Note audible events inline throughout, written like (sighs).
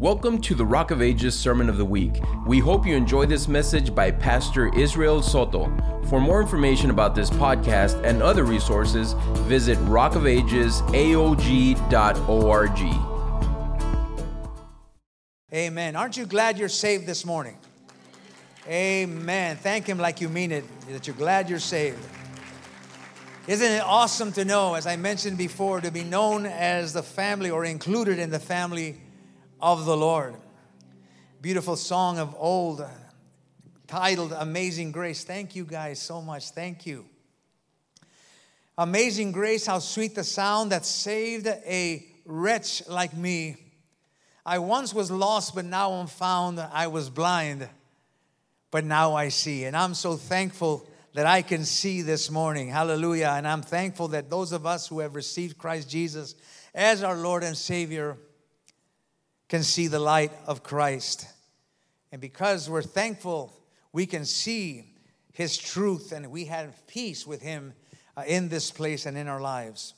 Welcome to the Rock of Ages Sermon of the Week. We hope you enjoy this message by Pastor Israel Soto. For more information about this podcast and other resources, visit rockofagesaog.org. Amen. Aren't you glad you're saved this morning? Amen. Thank Him like you mean it, that you're glad you're saved. Isn't it awesome to know, as I mentioned before, to be known as the family or included in the family of the Lord. Beautiful song of old titled Amazing Grace. Thank you guys so much. Thank you. Amazing grace, how sweet the sound that saved a wretch like me. I once was lost, but now I'm found. I was blind, but now I see. And I'm so thankful that I can see this morning. Hallelujah. And I'm thankful that those of us who have received Christ Jesus as our Lord and Savior can see the light of Christ. And because we're thankful, we can see His truth and we have peace with Him uh, in this place and in our lives.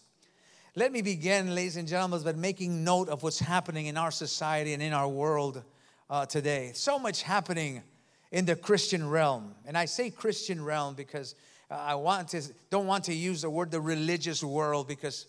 Let me begin, ladies and gentlemen, by making note of what's happening in our society and in our world uh, today. So much happening in the Christian realm. And I say Christian realm because uh, I want to, don't want to use the word the religious world because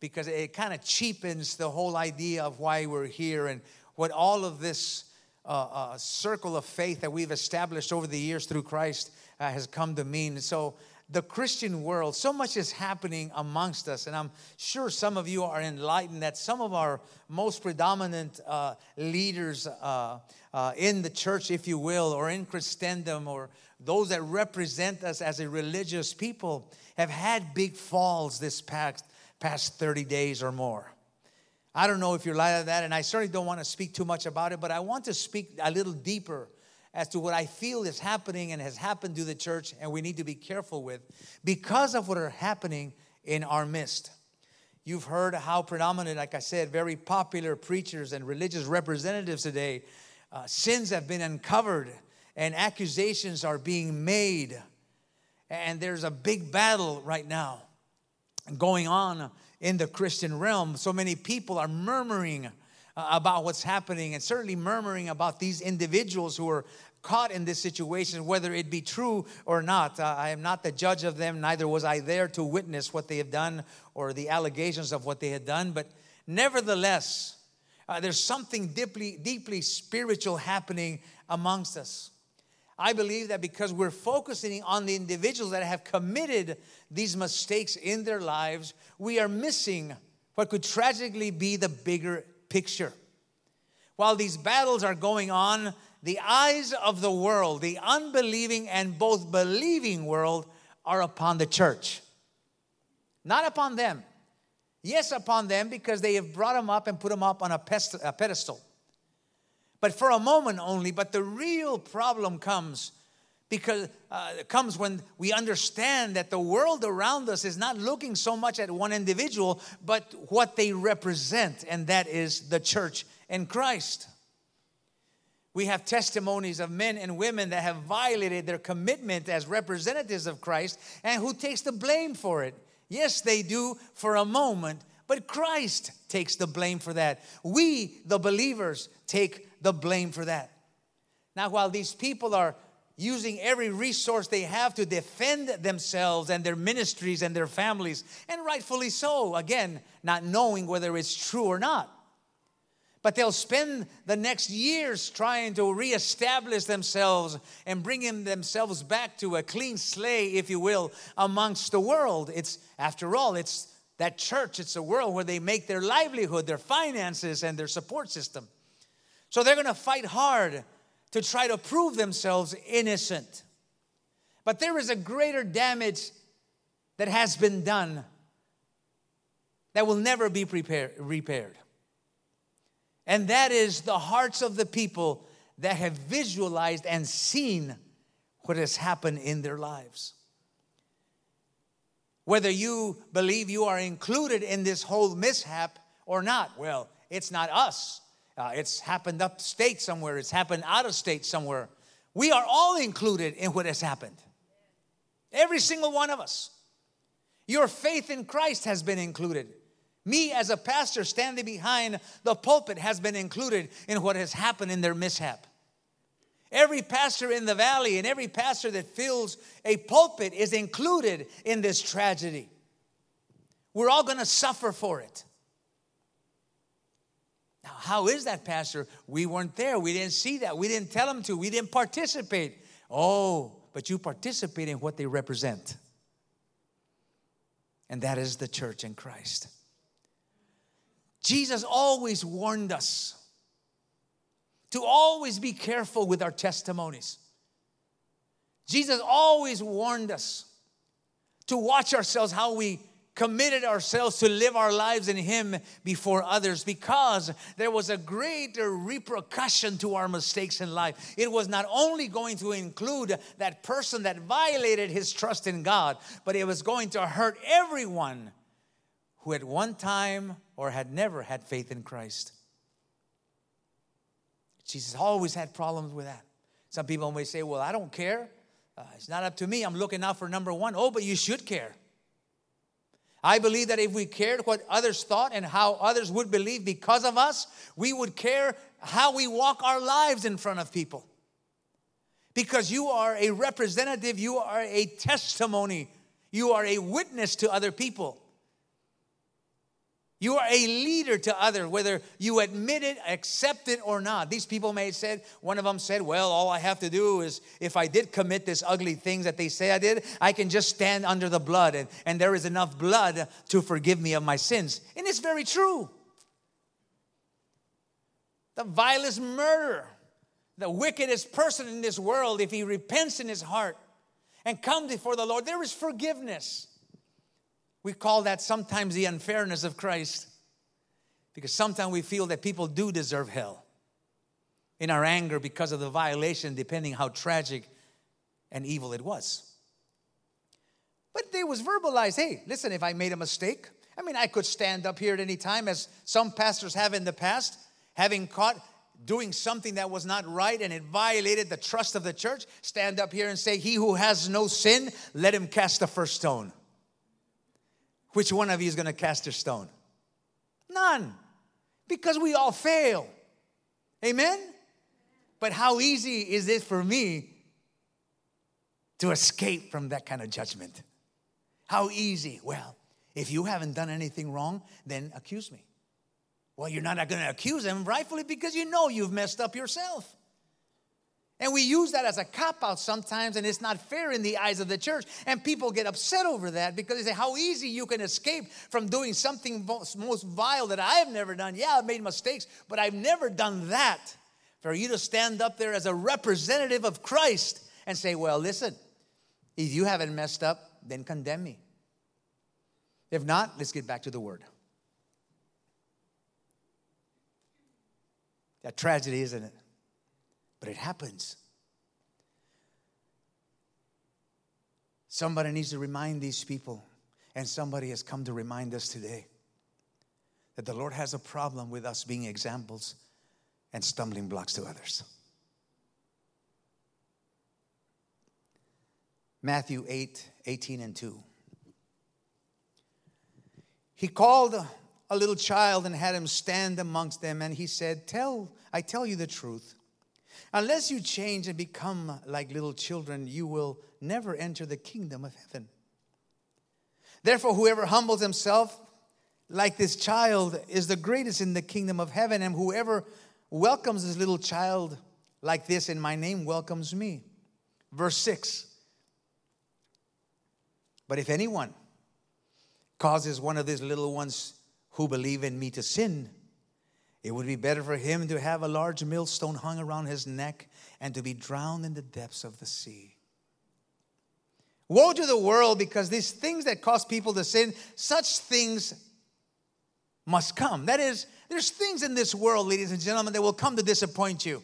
because it kind of cheapens the whole idea of why we're here and what all of this uh, uh, circle of faith that we've established over the years through Christ uh, has come to mean. So, the Christian world, so much is happening amongst us, and I'm sure some of you are enlightened that some of our most predominant uh, leaders uh, uh, in the church, if you will, or in Christendom, or those that represent us as a religious people, have had big falls this past past 30 days or more. I don't know if you're like that, and I certainly don't want to speak too much about it, but I want to speak a little deeper as to what I feel is happening and has happened to the church, and we need to be careful with because of what are happening in our midst. You've heard how predominant, like I said, very popular preachers and religious representatives today, uh, sins have been uncovered and accusations are being made. And there's a big battle right now going on in the Christian realm. So many people are murmuring uh, about what's happening and certainly murmuring about these individuals who are caught in this situation, whether it be true or not. Uh, I am not the judge of them, neither was I there to witness what they have done or the allegations of what they had done. But nevertheless, uh, there's something deeply, deeply spiritual happening amongst us. I believe that because we're focusing on the individuals that have committed these mistakes in their lives, we are missing what could tragically be the bigger picture. While these battles are going on, the eyes of the world, the unbelieving and both believing world, are upon the church. Not upon them. Yes, upon them because they have brought them up and put them up on a pedestal but for a moment only. But the real problem comes because uh, comes when we understand that the world around us is not looking so much at one individual, but what they represent, and that is the church and Christ. We have testimonies of men and women that have violated their commitment as representatives of Christ and who takes the blame for it. Yes, they do for a moment, but Christ takes the blame for that. We, the believers, take the blame for that. Now, while these people are using every resource they have to defend themselves and their ministries and their families, and rightfully so, again, not knowing whether it's true or not. But they'll spend the next years trying to reestablish themselves and bringing themselves back to a clean slate, if you will, amongst the world. It's, after all, it's that church, it's a world where they make their livelihood, their finances, and their support system. So they're going to fight hard to try to prove themselves innocent. But there is a greater damage that has been done that will never be prepared, repaired. And that is the hearts of the people that have visualized and seen what has happened in their lives. Whether you believe you are included in this whole mishap or not, well, it's not us. Uh, it's happened upstate somewhere, it's happened out of state somewhere. We are all included in what has happened. Every single one of us. Your faith in Christ has been included. Me as a pastor standing behind the pulpit has been included in what has happened in their mishap. Every pastor in the valley and every pastor that fills a pulpit is included in this tragedy. We're all to suffer for it. Now, how is that, Pastor? We weren't there. We didn't see that. We didn't tell them to. We didn't participate. Oh, but you participate in what they represent. And that is the church in Christ. Jesus always warned us to always be careful with our testimonies. Jesus always warned us to watch ourselves how we committed ourselves to live our lives in Him before others because there was a greater repercussion to our mistakes in life. It was not only going to include that person that violated his trust in God, but it was going to hurt everyone who at one time or had never had faith in Christ. Jesus always had problems with that. Some people may say, Well, I don't care. Uh, it's not up to me. I'm looking out for number one. Oh, but you should care. I believe that if we cared what others thought and how others would believe because of us, we would care how we walk our lives in front of people. Because you are a representative, you are a testimony, you are a witness to other people. You are a leader to others, whether you admit it, accept it, or not. These people may have said, one of them said, Well, all I have to do is if I did commit this ugly things that they say I did, I can just stand under the blood, and, and there is enough blood to forgive me of my sins. And it's very true. The vilest murderer, the wickedest person in this world, if he repents in his heart and comes before the Lord, there is forgiveness. We call that sometimes the unfairness of Christ because sometimes we feel that people do deserve hell in our anger because of the violation, depending how tragic and evil it was. But it was verbalized hey, listen, if I made a mistake, I mean, I could stand up here at any time, as some pastors have in the past, having caught doing something that was not right and it violated the trust of the church, stand up here and say, He who has no sin, let him cast the first stone. Which one of you is going to cast a stone? None. Because we all fail. Amen? But how easy is it for me to escape from that kind of judgment? How easy? Well, if you haven't done anything wrong, then accuse me. Well, you're not going to accuse him rightfully because you know you've messed up yourself. And we use that as a cop out sometimes, and it's not fair in the eyes of the church. And people get upset over that because they say how easy you can escape from doing something most, vile that I have never done. Yeah, I've made mistakes, but I've never done that. For you to stand up there as a representative of Christ and say, well, listen, if you haven't messed up, then condemn me. If not, let's get back to the word. That tragedy, isn't it? But it happens. Somebody needs to remind these people, and somebody has come to remind us today that the Lord has a problem with us being examples and stumbling blocks to others. Matthew 8, 18 and 2. He called a little child and had him stand amongst them, and he said, Tell, I tell you the truth. Unless you change and become like little children, you will never enter the kingdom of heaven. Therefore, whoever humbles himself like this child is the greatest in the kingdom of heaven, and whoever welcomes this little child like this in my name welcomes me. Verse 6 But if anyone causes one of these little ones who believe in me to sin, it would be better for him to have a large millstone hung around his neck and to be drowned in the depths of the sea. Woe to the world because these things that cause people to sin, such things must come. That is, there's things in this world, ladies and gentlemen, that will come to disappoint you.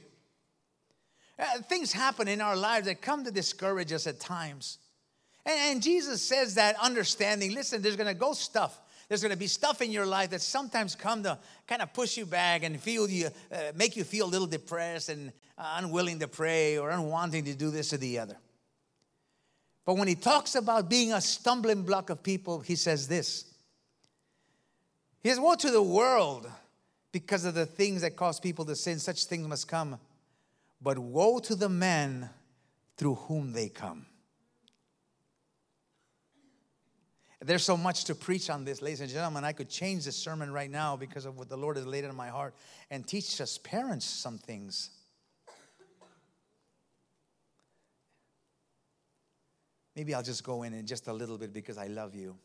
Uh, things happen in our lives that come to discourage us at times. And, and Jesus says that understanding, listen, there's gonna go stuff there's going to be stuff in your life that sometimes come to kind of push you back and feel you, uh, make you feel a little depressed and uh, unwilling to pray or unwanting to do this or the other. But when he talks about being a stumbling block of people, he says this He says, Woe to the world because of the things that cause people to sin, such things must come. But woe to the man through whom they come. There's so much to preach on this, ladies and gentlemen. I could change the sermon right now because of what the Lord has laid in my heart and teach us parents some things. Maybe I'll just go in in just a little bit because I love you.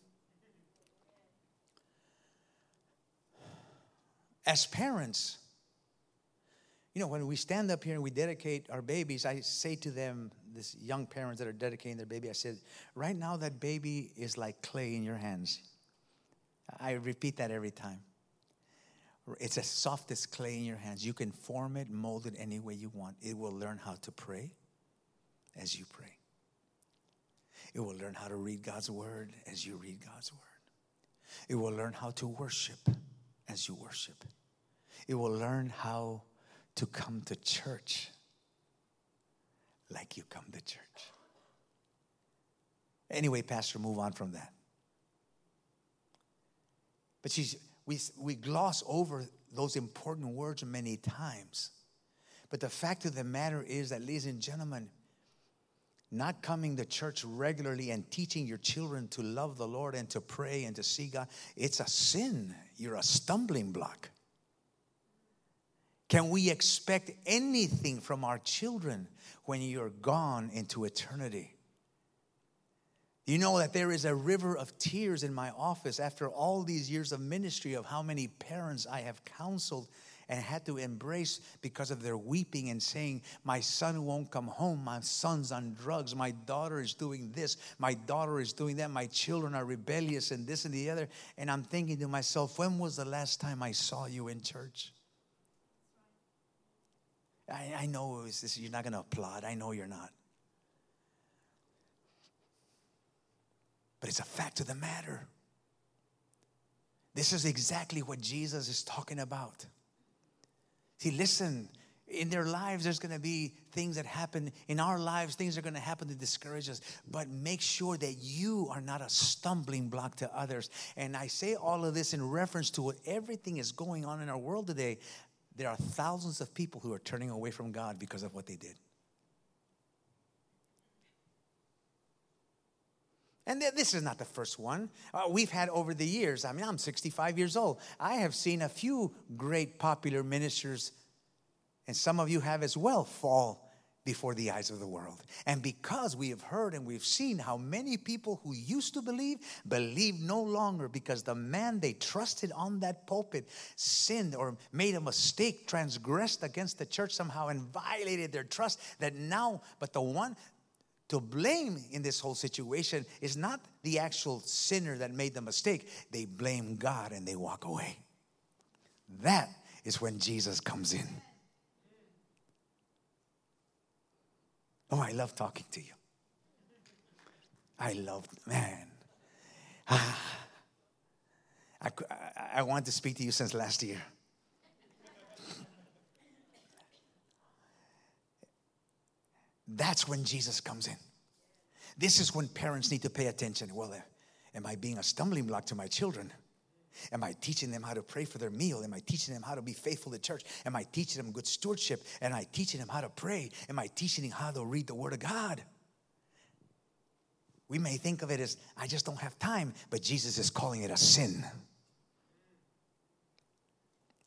As parents, you know, when we stand up here and we dedicate our babies, I say to them, this young parents that are dedicating their baby, I said, right now that baby is like clay in your hands. I repeat that every time. It's as soft as clay in your hands. You can form it, mold it any way you want. It will learn how to pray as you pray. It will learn how to read God's word as you read God's word. It will learn how to worship as you worship. It will learn how to come to church like you come to church. Anyway, Pastor, move on from that. But she's, we, we gloss over those important words many times. But the fact of the matter is that, ladies and gentlemen, not coming to church regularly and teaching your children to love the Lord and to pray and to see God, it's a sin. You're a stumbling block. Can we expect anything from our children when you're gone into eternity? You know that there is a river of tears in my office after all these years of ministry of how many parents I have counseled and had to embrace because of their weeping and saying, My son won't come home. My son's on drugs. My daughter is doing this. My daughter is doing that. My children are rebellious and this and the other. And I'm thinking to myself, When was the last time I saw you in church? I, I know you're not going to applaud. I know you're not. But it's a fact of the matter. This is exactly what Jesus is talking about. See, listen, in their lives, there's going to be things that happen. In our lives, things are going to happen to discourage us. But make sure that you are not a stumbling block to others. And I say all of this in reference to what everything is going on in our world today there are thousands of people who are turning away from God because of what they did. And this is not the first one. Uh, we've had over the years, I mean, I'm 65 years old. I have seen a few great popular ministers, and some of you have as well, fall before the eyes of the world. And because we have heard and we've seen how many people who used to believe believe no longer because the man they trusted on that pulpit sinned or made a mistake, transgressed against the church somehow and violated their trust, that now, but the one to blame in this whole situation is not the actual sinner that made the mistake. They blame God and they walk away. That is when Jesus comes in. Oh, I love talking to you. I love, man. Ah, I, I, I want to speak to you since last year. That's when Jesus comes in. This is when parents need to pay attention. Well, am I being a stumbling block to my children? Am I teaching them how to pray for their meal? Am I teaching them how to be faithful to church? Am I teaching them good stewardship? Am I teaching them how to pray? Am I teaching them how to read the Word of God? We may think of it as, I just don't have time, but Jesus is calling it a sin.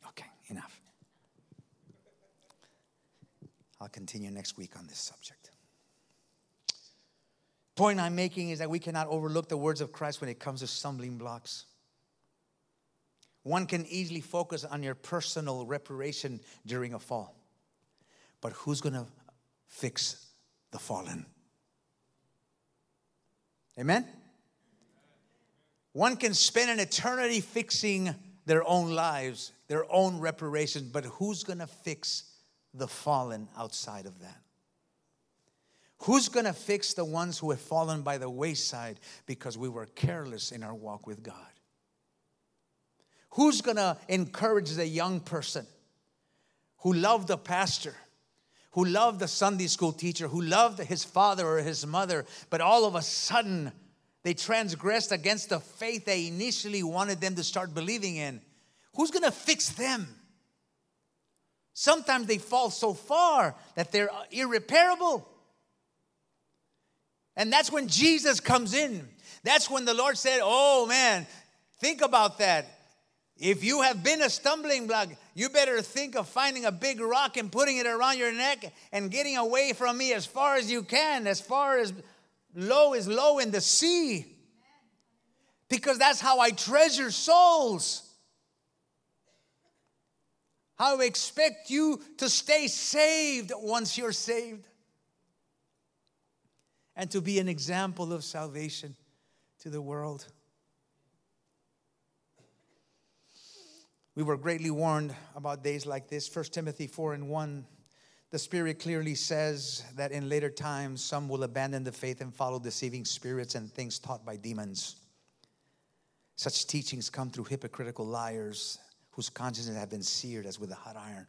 Okay, enough. I'll continue next week on this subject. Point I'm making is that we cannot overlook the words of Christ when it comes to stumbling blocks. One can easily focus on your personal reparation during a fall. But who's going to fix the fallen? Amen? One can spend an eternity fixing their own lives, their own reparation, but who's going to fix the fallen outside of that? Who's going to fix the ones who have fallen by the wayside because we were careless in our walk with God? Who's going to encourage the young person who loved the pastor, who loved the Sunday school teacher, who loved his father or his mother, but all of a sudden They transgressed against the faith they initially wanted them to start believing in. Who's going to fix them? Sometimes they fall so far that they're irreparable. And that's when Jesus comes in. That's when the Lord said, Oh man, think about that. If you have been a stumbling block, you better think of finding a big rock and putting it around your neck and getting away from me as far as you can, as far as low is low in the sea. Because that's how I treasure souls. I expect you to stay saved once you're saved and to be an example of salvation to the world. We were greatly warned about days like this. 1 Timothy 4 and 1. The Spirit clearly says that in later times some will abandon the faith and follow deceiving spirits and things taught by demons. Such teachings come through hypocritical liars whose consciences have been seared as with a hot iron.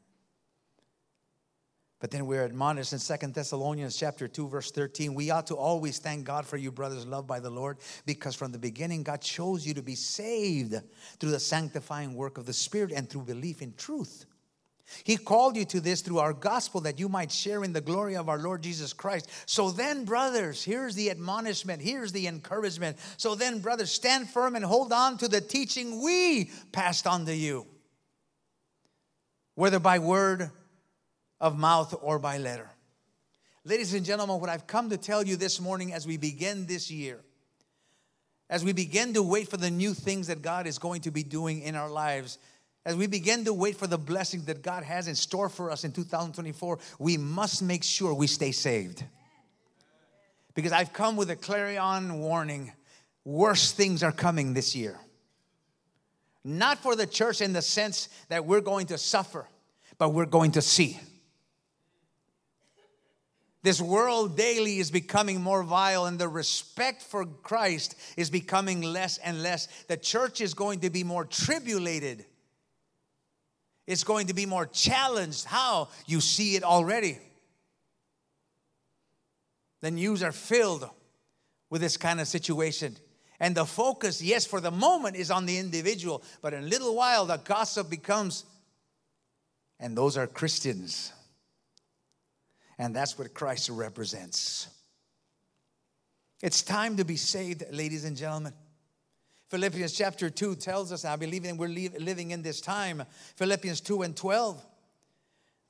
But then we're admonished in Second Thessalonians chapter 2 verse 13, we ought to always thank God for you brothers loved by the Lord because from the beginning God chose you to be saved through the sanctifying work of the Spirit and through belief in truth. He called you to this through our gospel that you might share in the glory of our Lord Jesus Christ. So then, brothers, here's the admonishment, here's the encouragement. So then, brothers, stand firm and hold on to the teaching we passed on to you, whether by word of mouth or by letter. Ladies and gentlemen, what I've come to tell you this morning as we begin this year, as we begin to wait for the new things that God is going to be doing in our lives, as we begin to wait for the blessings that God has in store for us in 2024, we must make sure we stay saved. Because I've come with a clarion warning worse things are coming this year. Not for the church in the sense that we're going to suffer, but we're going to see. This world daily is becoming more vile, and the respect for Christ is becoming less and less. The church is going to be more tribulated, it's going to be more challenged. How? You see it already. The news are filled with this kind of situation. And the focus, yes, for the moment is on the individual, but in a little while the gossip becomes, and those are Christians. And that's what Christ represents. It's time to be saved, ladies and gentlemen. Philippians chapter 2 tells us, I believe that we're living in this time. Philippians 2 and 12.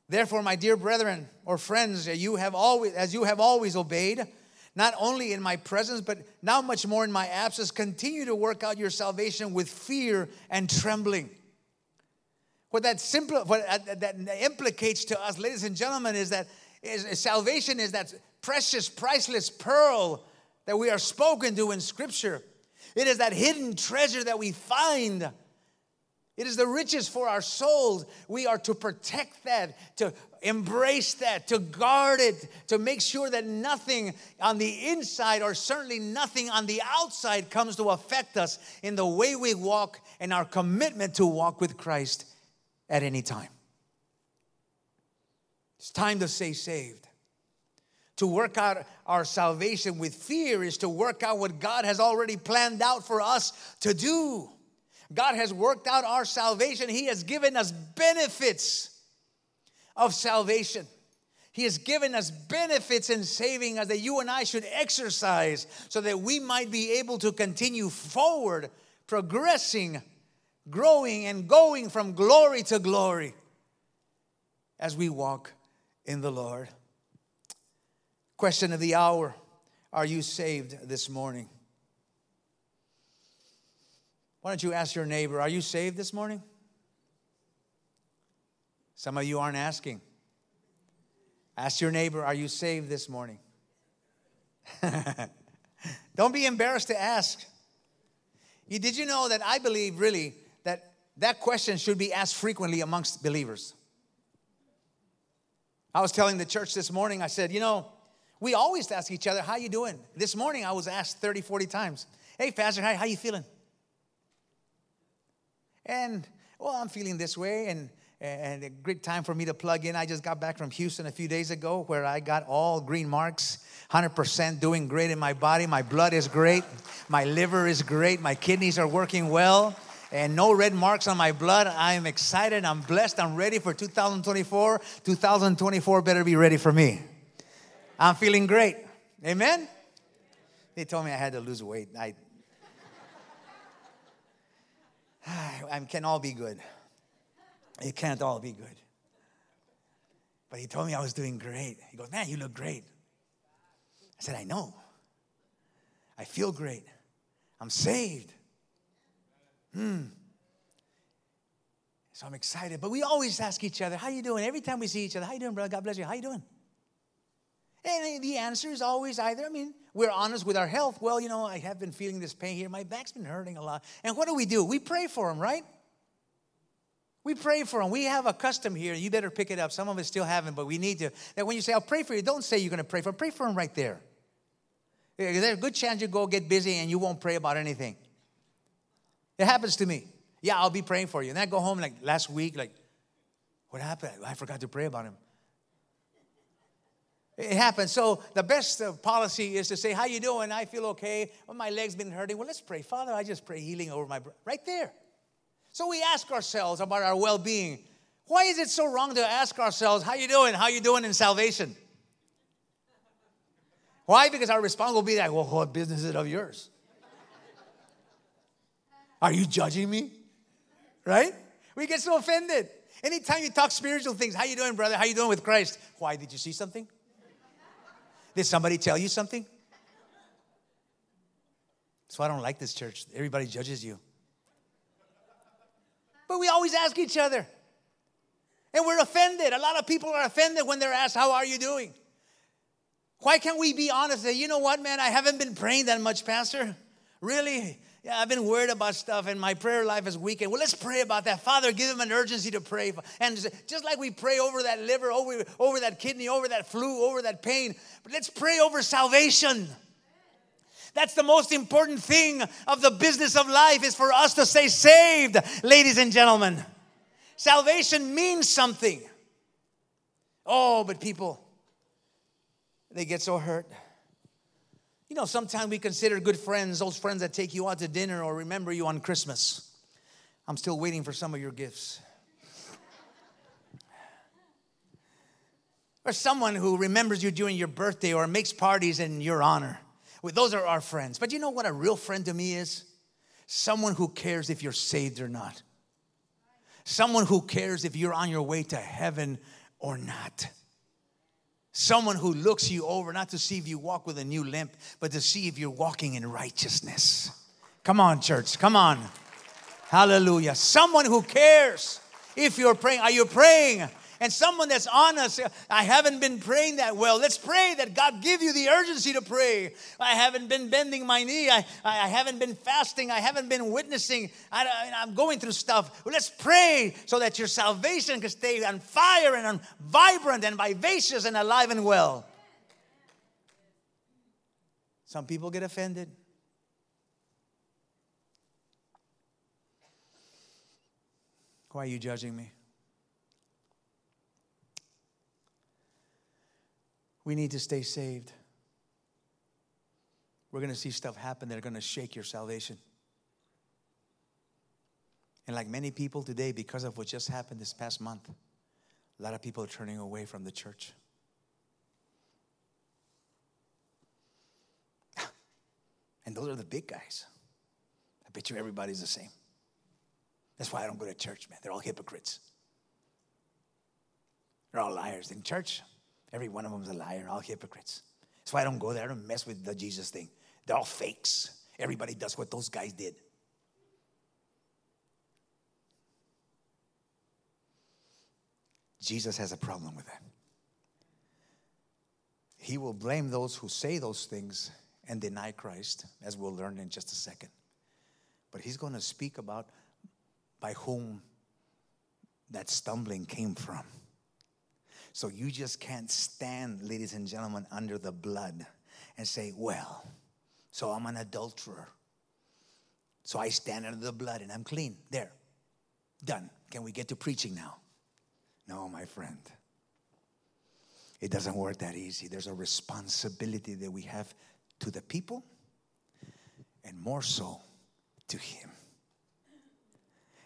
Therefore, my dear brethren or friends, you have always, as you have always obeyed, not only in my presence, but now much more in my absence, continue to work out your salvation with fear and trembling. What that simple, what that implicates to us, ladies and gentlemen, is that is, salvation is that precious, priceless pearl that we are spoken to in Scripture. It is that hidden treasure that we find. It is the riches for our souls. We are to protect that, to embrace that, to guard it, to make sure that nothing on the inside or certainly nothing on the outside comes to affect us in the way we walk and our commitment to walk with Christ at any time. It's time to stay saved. To work out our salvation with fear is to work out what God has already planned out for us to do. God has worked out our salvation, He has given us benefits of salvation. He has given us benefits in saving us that you and I should exercise so that we might be able to continue forward, progressing, growing, and going from glory to glory as we walk in the Lord. Question of the hour Are you saved this morning? Why don't you ask your neighbor, Are you saved this morning? Some of you aren't asking. Ask your neighbor, Are you saved this morning? (laughs) Don't be embarrassed to ask. Did you know that I believe really that that question should be asked frequently amongst believers? I was telling the church this morning, I said, you know, we always ask each other, how you doing? This morning I was asked 30, 40 times, hey, Pastor, how, how you feeling? And, well, I'm feeling this way. And, and a great time for me to plug in. I just got back from Houston a few days ago where I got all green marks, 100% doing great in my body. My blood is great, my liver is great, my kidneys are working well, and no red marks on my blood. I am excited, I'm blessed, I'm ready for 2024. 2024 better be ready for me. I'm feeling great. Amen? They told me I had to lose weight. I, (sighs) I can all be good. It can't all be good. But he told me I was doing great. He goes, Man, you look great. I said, I know. I feel great. I'm saved. Hmm. So I'm excited. But we always ask each other, How you doing? Every time we see each other, How you doing, brother? God bless you. How you doing? And the answer is always either, I mean, we're honest with our health. Well, you know, I have been feeling this pain here. My back's been hurting a lot. And what do we do? We pray for them, right? We pray for them. We have a custom here. You better pick it up. Some of us still haven't, but we need to. That when you say, I'll pray for you, don't say you're going to pray for them. Pray for them right there. There's a good chance you go get busy and you won't pray about anything. It happens to me. Yeah, I'll be praying for you. And I go home like last week, like, what happened? I forgot to pray about him. It happens. So the best uh, policy is to say, "How you doing? I feel okay. Well, my leg's been hurting. Well, let's pray, Father. I just pray healing over my right there." So we ask ourselves about our well-being. Why is it so wrong to ask ourselves, "How you doing? How you doing in salvation?" Why? Because our response will be like, "Well, what business is it of yours?" Are you judging me? Right? We get so offended. Anytime you talk spiritual things, how you doing, brother? How you doing with Christ? Why did you see something? Did somebody tell you something? So I don't like this church. Everybody judges you. But we always ask each other. And we're offended. A lot of people are offended when they're asked, How are you doing? Why can't we be honest? You know what, man, I haven't been praying that much, Pastor. Really? Yeah, I've been worried about stuff and my prayer life is weakened. Well, let's pray about that. Father, give them an urgency to pray. And just like we pray over that liver, over, over that kidney, over that flu, over that pain, but let's pray over salvation. That's the most important thing of the business of life is for us to stay saved, ladies and gentlemen. Salvation means something. Oh, but people, they get so hurt. You know, sometimes we consider good friends those friends that take you out to dinner or remember you on Christmas. I'm still waiting for some of your gifts. (laughs) or someone who remembers you during your birthday or makes parties in your honor. Well, those are our friends. But you know what a real friend to me is? Someone who cares if you're saved or not. Someone who cares if you're on your way to heaven or not. Someone who looks you over, not to see if you walk with a new limp, but to see if you're walking in righteousness. Come on, church. Come on. Hallelujah. Someone who cares if you're praying. Are you praying? And someone that's honest, I haven't been praying that well. Let's pray that God give you the urgency to pray. I haven't been bending my knee. I, I haven't been fasting. I haven't been witnessing. I, am going through stuff. Let's pray so that your salvation can stay on fire and on vibrant and vivacious and alive and well. Some people get offended. Why are you judging me? We need to stay saved. We're going to see stuff happen that are going to shake your salvation. And like many people today, because of what just happened this past month, a lot of people are turning away from the church. (laughs) And those are the big guys. I bet you everybody's the same. That's why I don't go to church, man. They're all hypocrites. They're all liars. In church, Every one of them is a liar, all hypocrites. That's why I don't go there. I don't mess with the Jesus thing. They're all fakes. Everybody does what those guys did. Jesus has a problem with that. He will blame those who say those things and deny Christ, as we'll learn in just a second. But he's going to speak about by whom that stumbling came from. So you just can't stand, ladies and gentlemen, under the blood and say, well, so I'm an adulterer. So I stand under the blood and I'm clean. There. Done. Can we get to preaching now? No, my friend. It doesn't work that easy. There's a responsibility that we have to the people and more so to Him.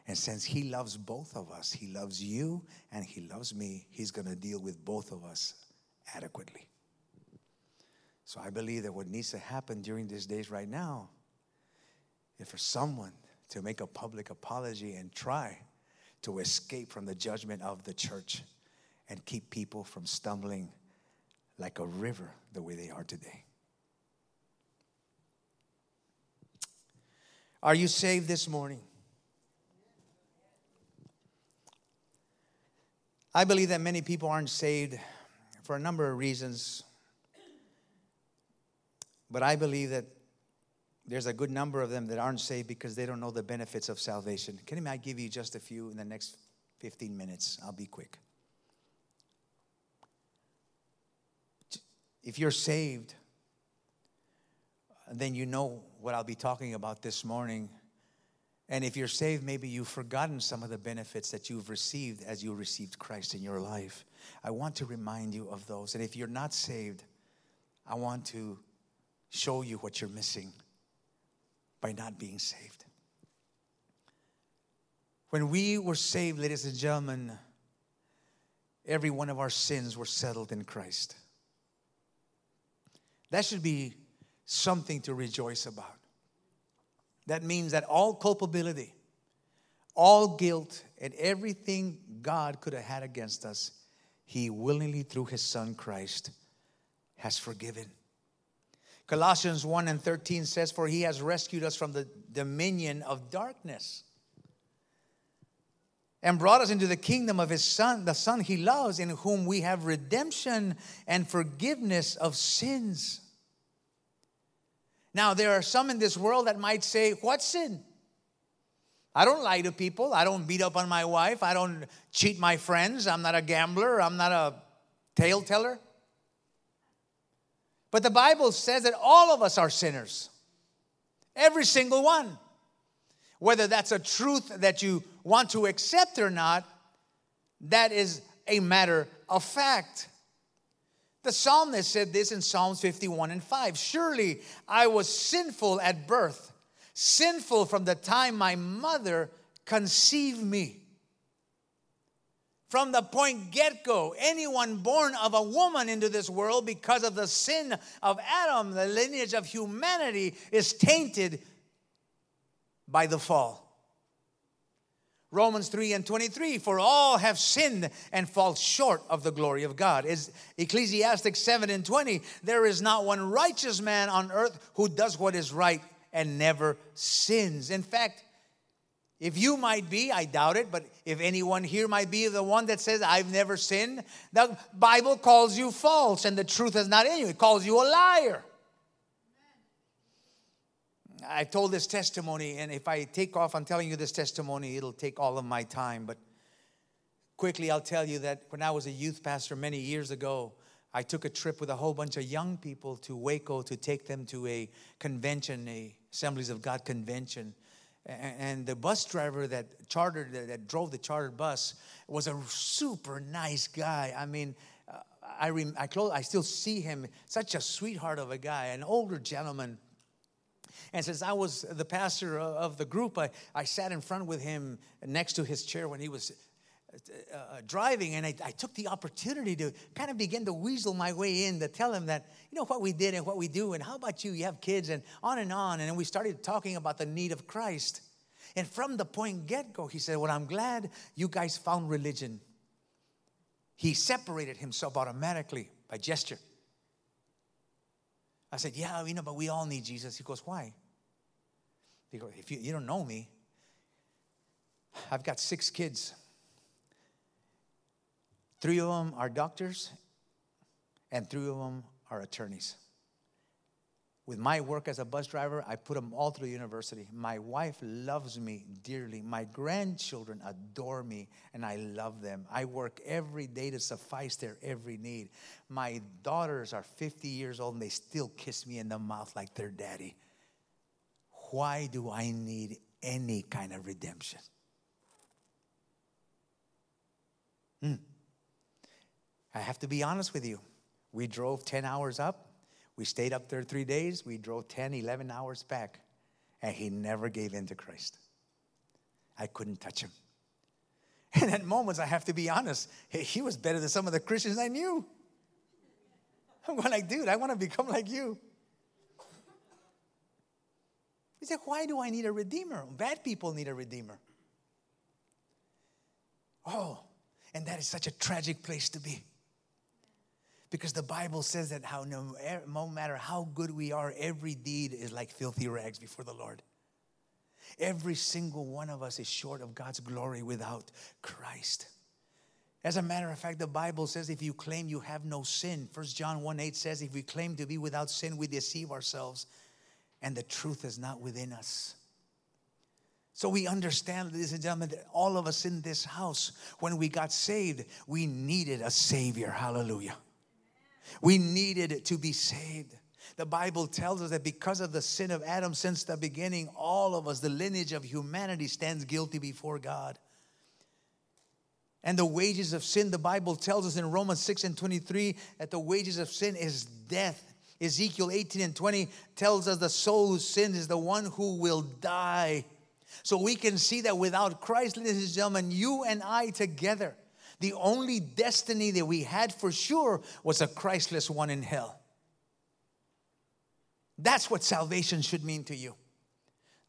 And since He loves both of us, He loves you and He loves me, He's going to deal with both of us adequately. So I believe that what needs to happen during these days right now is for someone to make a public apology and try to escape from the judgment of the church and keep people from stumbling like a river the way they are today. Are you saved this morning? I believe that many people aren't saved for a number of reasons. But I believe that there's a good number of them that aren't saved because they don't know the benefits of salvation. Can I give you just a few in the next 15 minutes? I'll be quick. If you're saved, then you know what I'll be talking about this morning. And if you're saved, maybe you've forgotten some of the benefits that you've received as you received Christ in your life. I want to remind you of those. And if you're not saved, I want to show you what you're missing by not being saved. When we were saved, ladies and gentlemen, every one of our sins were settled in Christ. That should be something to rejoice about. That means that all culpability, all guilt, and everything God could have had against us, He willingly, through His Son Christ, has forgiven. Colossians 1 and 13 says, For He has rescued us from the dominion of darkness and brought us into the kingdom of his son, the son he loves, in whom we have redemption and forgiveness of sins. Now, there are some in this world that might say, What sin? I don't lie to people. I don't beat up on my wife. I don't cheat my friends. I'm not a gambler. I'm not a tale teller. But the Bible says that all of us are sinners. Every single one. Whether that's a truth that you want to accept or not, that is a matter of fact. The psalmist said this in Psalms 51 and 5 Surely I was sinful at birth, sinful from the time my mother conceived me. From the point get go, anyone born of a woman into this world because of the sin of Adam, the lineage of humanity is tainted by the fall. Romans 3 and 23, for all have sinned and fall short of the glory of God. Is Ecclesiastes 7 and 20, there is not one righteous man on earth who does what is right and never sins. In fact, if you might be, I doubt it, but if anyone here might be the one that says, I've never sinned, the Bible calls you false and the truth is not in you. It calls you a liar. I told this testimony, and if I take off on telling you this testimony, it'll take all of my time. But quickly, I'll tell you that when I was a youth pastor many years ago, I took a trip with a whole bunch of young people to Waco to take them to a convention, a Assemblies of God convention. And the bus driver that chartered, that drove the chartered bus, was a super nice guy. I mean, uh, I, rem- I, I still see him, such a sweetheart of a guy, an older gentleman and since I was the pastor of the group, I, I sat in front with him next to his chair when he was uh, uh, driving, and I, I, took the opportunity to kind of begin to weasel my way in to tell him that, you know, what we did and what we do, and how about you? You have kids, and on and on. And we started talking about the need of Christ. And from the point get go, he said, Well, I'm glad you guys found religion. He separated himself automatically by gesture. I said, Yeah, you know, but we all need Jesus. He goes, Why? He goes, If you, you don't know me, I've got six kids. Three of them are doctors, and three of them are attorneys. With my work as a bus driver, I put them all through university. My wife loves me dearly. My grandchildren adore me, and I love them. I work every day to suffice their every need. My daughters are 50 years old, and they still kiss me in the mouth like their daddy. Why do I need any kind of redemption? Hmm. I have to be honest with you. We drove 10 hours up. We stayed up there three days. We drove 10, 11 hours back. And he never gave in to Christ. I couldn't touch him. (laughs) And at moments, I have to be honest, he was better than some of the Christians I knew. I'm going like, dude, I want to become like you. He said, why do I need a redeemer? Bad people need a redeemer. Oh, and that is such a tragic place to be. Because the Bible says that how no, no matter how good we are, every deed is like filthy rags before the Lord. Every single one of us is short of God's glory without Christ. As a matter of fact, the Bible says if you claim you have no sin, 1 John 1 8 says, if we claim to be without sin, we deceive ourselves, and the truth is not within us. So we understand, ladies and gentlemen, that all of us in this house, when we got saved, we needed a Savior. Hallelujah. We needed to be saved. The Bible tells us that because of the sin of Adam since the beginning, all of us, the lineage of humanity, stands guilty before God. And the wages of sin, the Bible tells us in Romans 6 and 23 that the wages of sin is death. Ezekiel 18 and 20 tells us the soul who sins is the one who will die. So we can see that without Christ, ladies and gentlemen, you and I together, the only destiny that we had for sure was a Christless one in hell. That's what salvation should mean to you.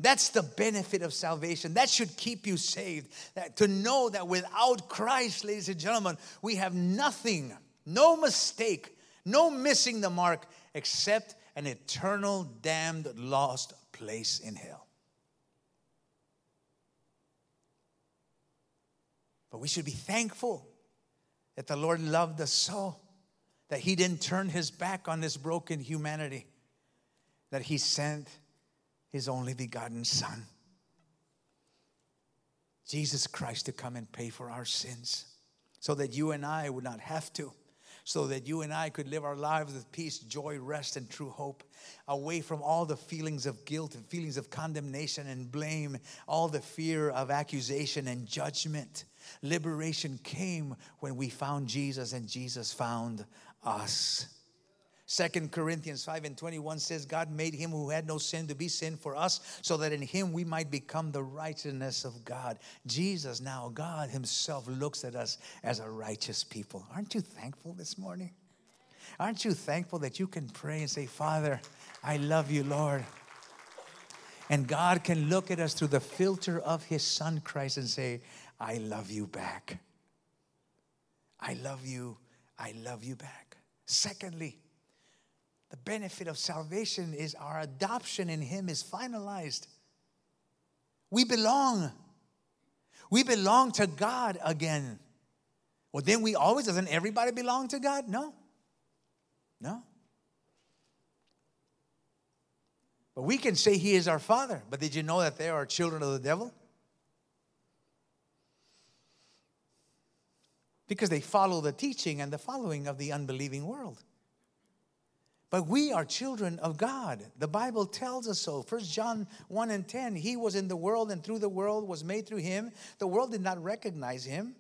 That's the benefit of salvation. That should keep you saved. That, to know that without Christ, ladies and gentlemen, we have nothing, no mistake, no missing the mark, except an eternal, damned, lost place in hell. But we should be thankful that the Lord loved us so that He didn't turn His back on this broken humanity, that He sent His only begotten Son, Jesus Christ, to come and pay for our sins so that you and I would not have to so that you and I could live our lives with peace, joy, rest, and true hope, away from all the feelings of guilt and feelings of condemnation and blame, all the fear of accusation and judgment. Liberation came when we found Jesus and Jesus found us. Second Corinthians 5 and 21 says, God made him who had no sin to be sin for us, so that in him we might become the righteousness of God. Jesus, now God Himself, looks at us as a righteous people. Aren't you thankful this morning? Aren't you thankful that you can pray and say, Father, I love you, Lord? And God can look at us through the filter of His Son Christ and say, I love you back. I love you. I love you back. Secondly, the benefit of salvation is our adoption in Him is finalized. We belong. We belong to God again. Well, then we always, doesn't everybody belong to God? No. No. But we can say He is our Father. But did you know that they are children of the devil? Because they follow the teaching and the following of the unbelieving world. But we are children of God. The Bible tells us so. First John 1 and 10. He was in the world, and through the world was made through him. The world did not recognize him.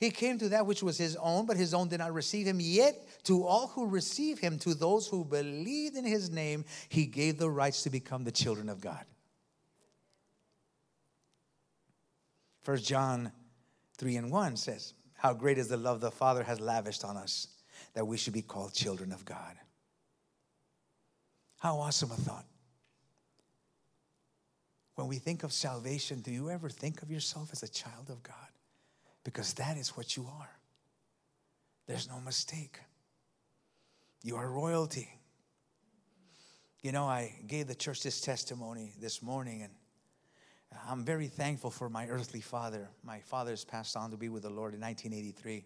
He came to that which was his own, but his own did not receive him. Yet to all who receive him, to those who believed in his name, he gave the rights to become the children of God. First John 3 and 1 says, How great is the love the Father has lavished on us, that we should be called children of God. How awesome a thought. When we think of salvation, do you ever think of yourself as a child of God? Because that is what you are. There's no mistake. You are royalty. You know, I gave the church this testimony this morning, and I'm very thankful for my earthly father. My father's passed on to be with the Lord in 1983.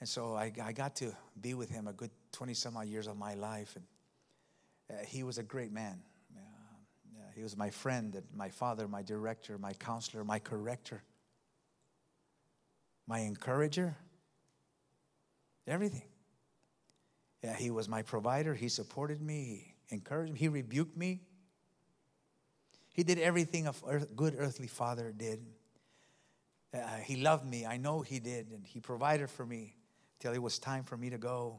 And so I, I got to be with him a good 20 some odd years of my life. And uh, he was a great man. Uh, he was my friend, my father, my director, my counselor, my corrector, my encourager, everything. Yeah, he was my provider. He supported me. He encouraged me. He rebuked me. He did everything a good earthly father did. Uh, he loved me. I know he did. And he provided for me till it was time for me to go.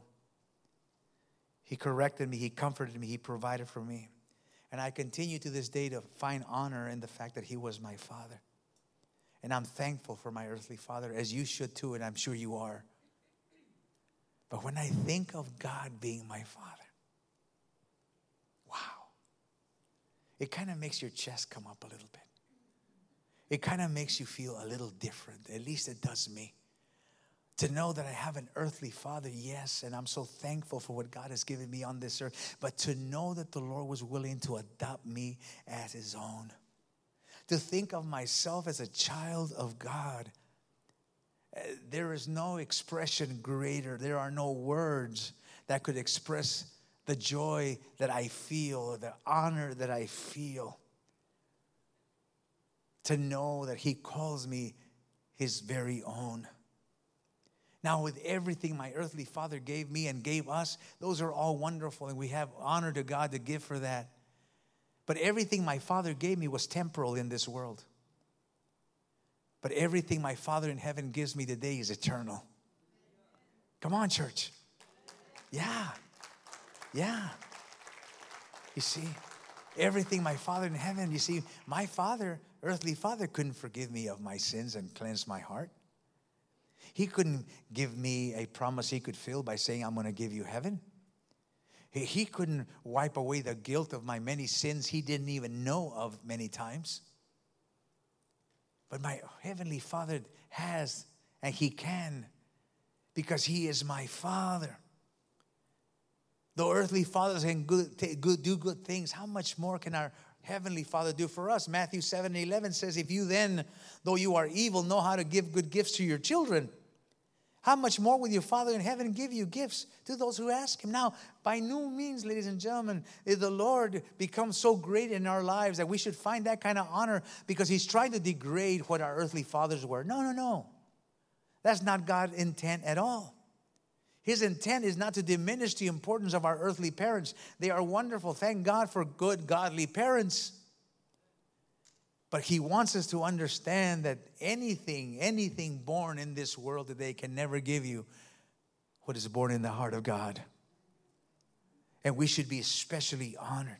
He corrected me, He comforted me, He provided for me. And I continue to this day to find honor in the fact that He was my Father. And I'm thankful for my earthly Father, as you should too, and I'm sure you are. But when I think of God being my Father, it kind of makes your chest come up a little bit. It kind of makes you feel a little different. At least it does me to know that I have an earthly father, yes, and I'm so thankful for what God has given me on this earth, but to know that the Lord was willing to adopt me as his own, to think of myself as a child of God. Uh, there is no expression greater, there are no words that could express the joy that I feel, the honor that I feel. To know that He calls me His very own. Now, with everything my earthly father gave me and gave us, those are all wonderful, and we have honor to God to give for that. But everything my father gave me was temporal in this world. But everything my father in heaven gives me today is eternal. Come on, church. Yeah. Yeah. You see, everything my father in heaven, you see, my father, earthly father, couldn't forgive me of my sins and cleanse my heart. He couldn't give me a promise he could fill by saying, I'm going to give you heaven. He couldn't wipe away the guilt of my many sins he didn't even know of many times. But my Heavenly Father has, and He can, because He is my Father. Though earthly fathers can good, good, do good things, how much more can our Heavenly Father do for us? Matthew 7 11 says, If you then, though you are evil, know how to give good gifts to your children, how much more will your Father in heaven give you gifts to those who ask Him? Now, by no means, ladies and gentlemen, the Lord becomes so great in our lives that we should find that kind of honor because He's trying to degrade what our earthly fathers were. No, no, no. That's not God's intent at all. His intent is not to diminish the importance of our earthly parents. They are wonderful. Thank God for good, godly parents. But he wants us to understand that anything, anything born in this world today can never give you what is born in the heart of God. And we should be especially honored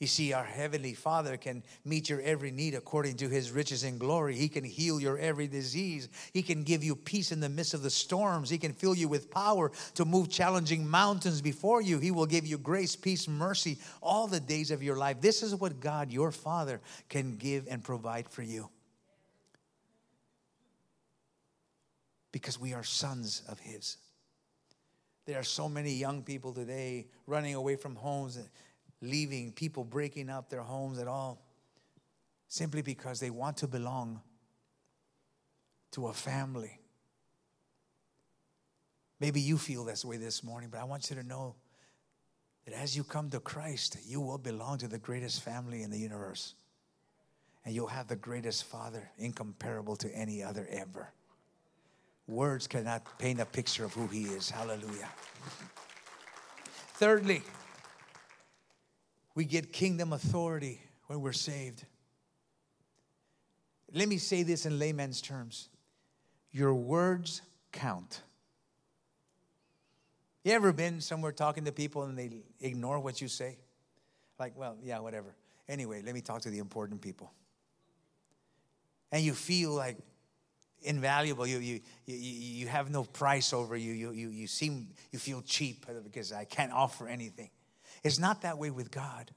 you see, our Heavenly Father can meet your every need according to His riches and glory. He can heal your every disease. He can give you peace in the midst of the storms. He can fill you with power to move challenging mountains before you. He will give you grace, peace, mercy all the days of your life. This is what God, your Father, can give and provide for you. Because we are sons of His. There are so many young people today running away from homes leaving, people breaking up their homes at all, simply because they want to belong to a family. Maybe you feel this way this morning, but I want you to know that as you come to Christ, you will belong to the greatest family in the universe. And you'll have the greatest Father, incomparable to any other ever. Words cannot paint a picture of who He is. Hallelujah. Thirdly, we get kingdom authority when we're saved. Let me say this in layman's terms your words count. You ever been somewhere talking to people and they ignore what you say? Like, well, yeah, whatever. Anyway, let me talk to the important people. And you feel like invaluable. You, you, you, you have no price over you. You, you. you seem, you feel cheap because I can't offer anything. It's not that way with God.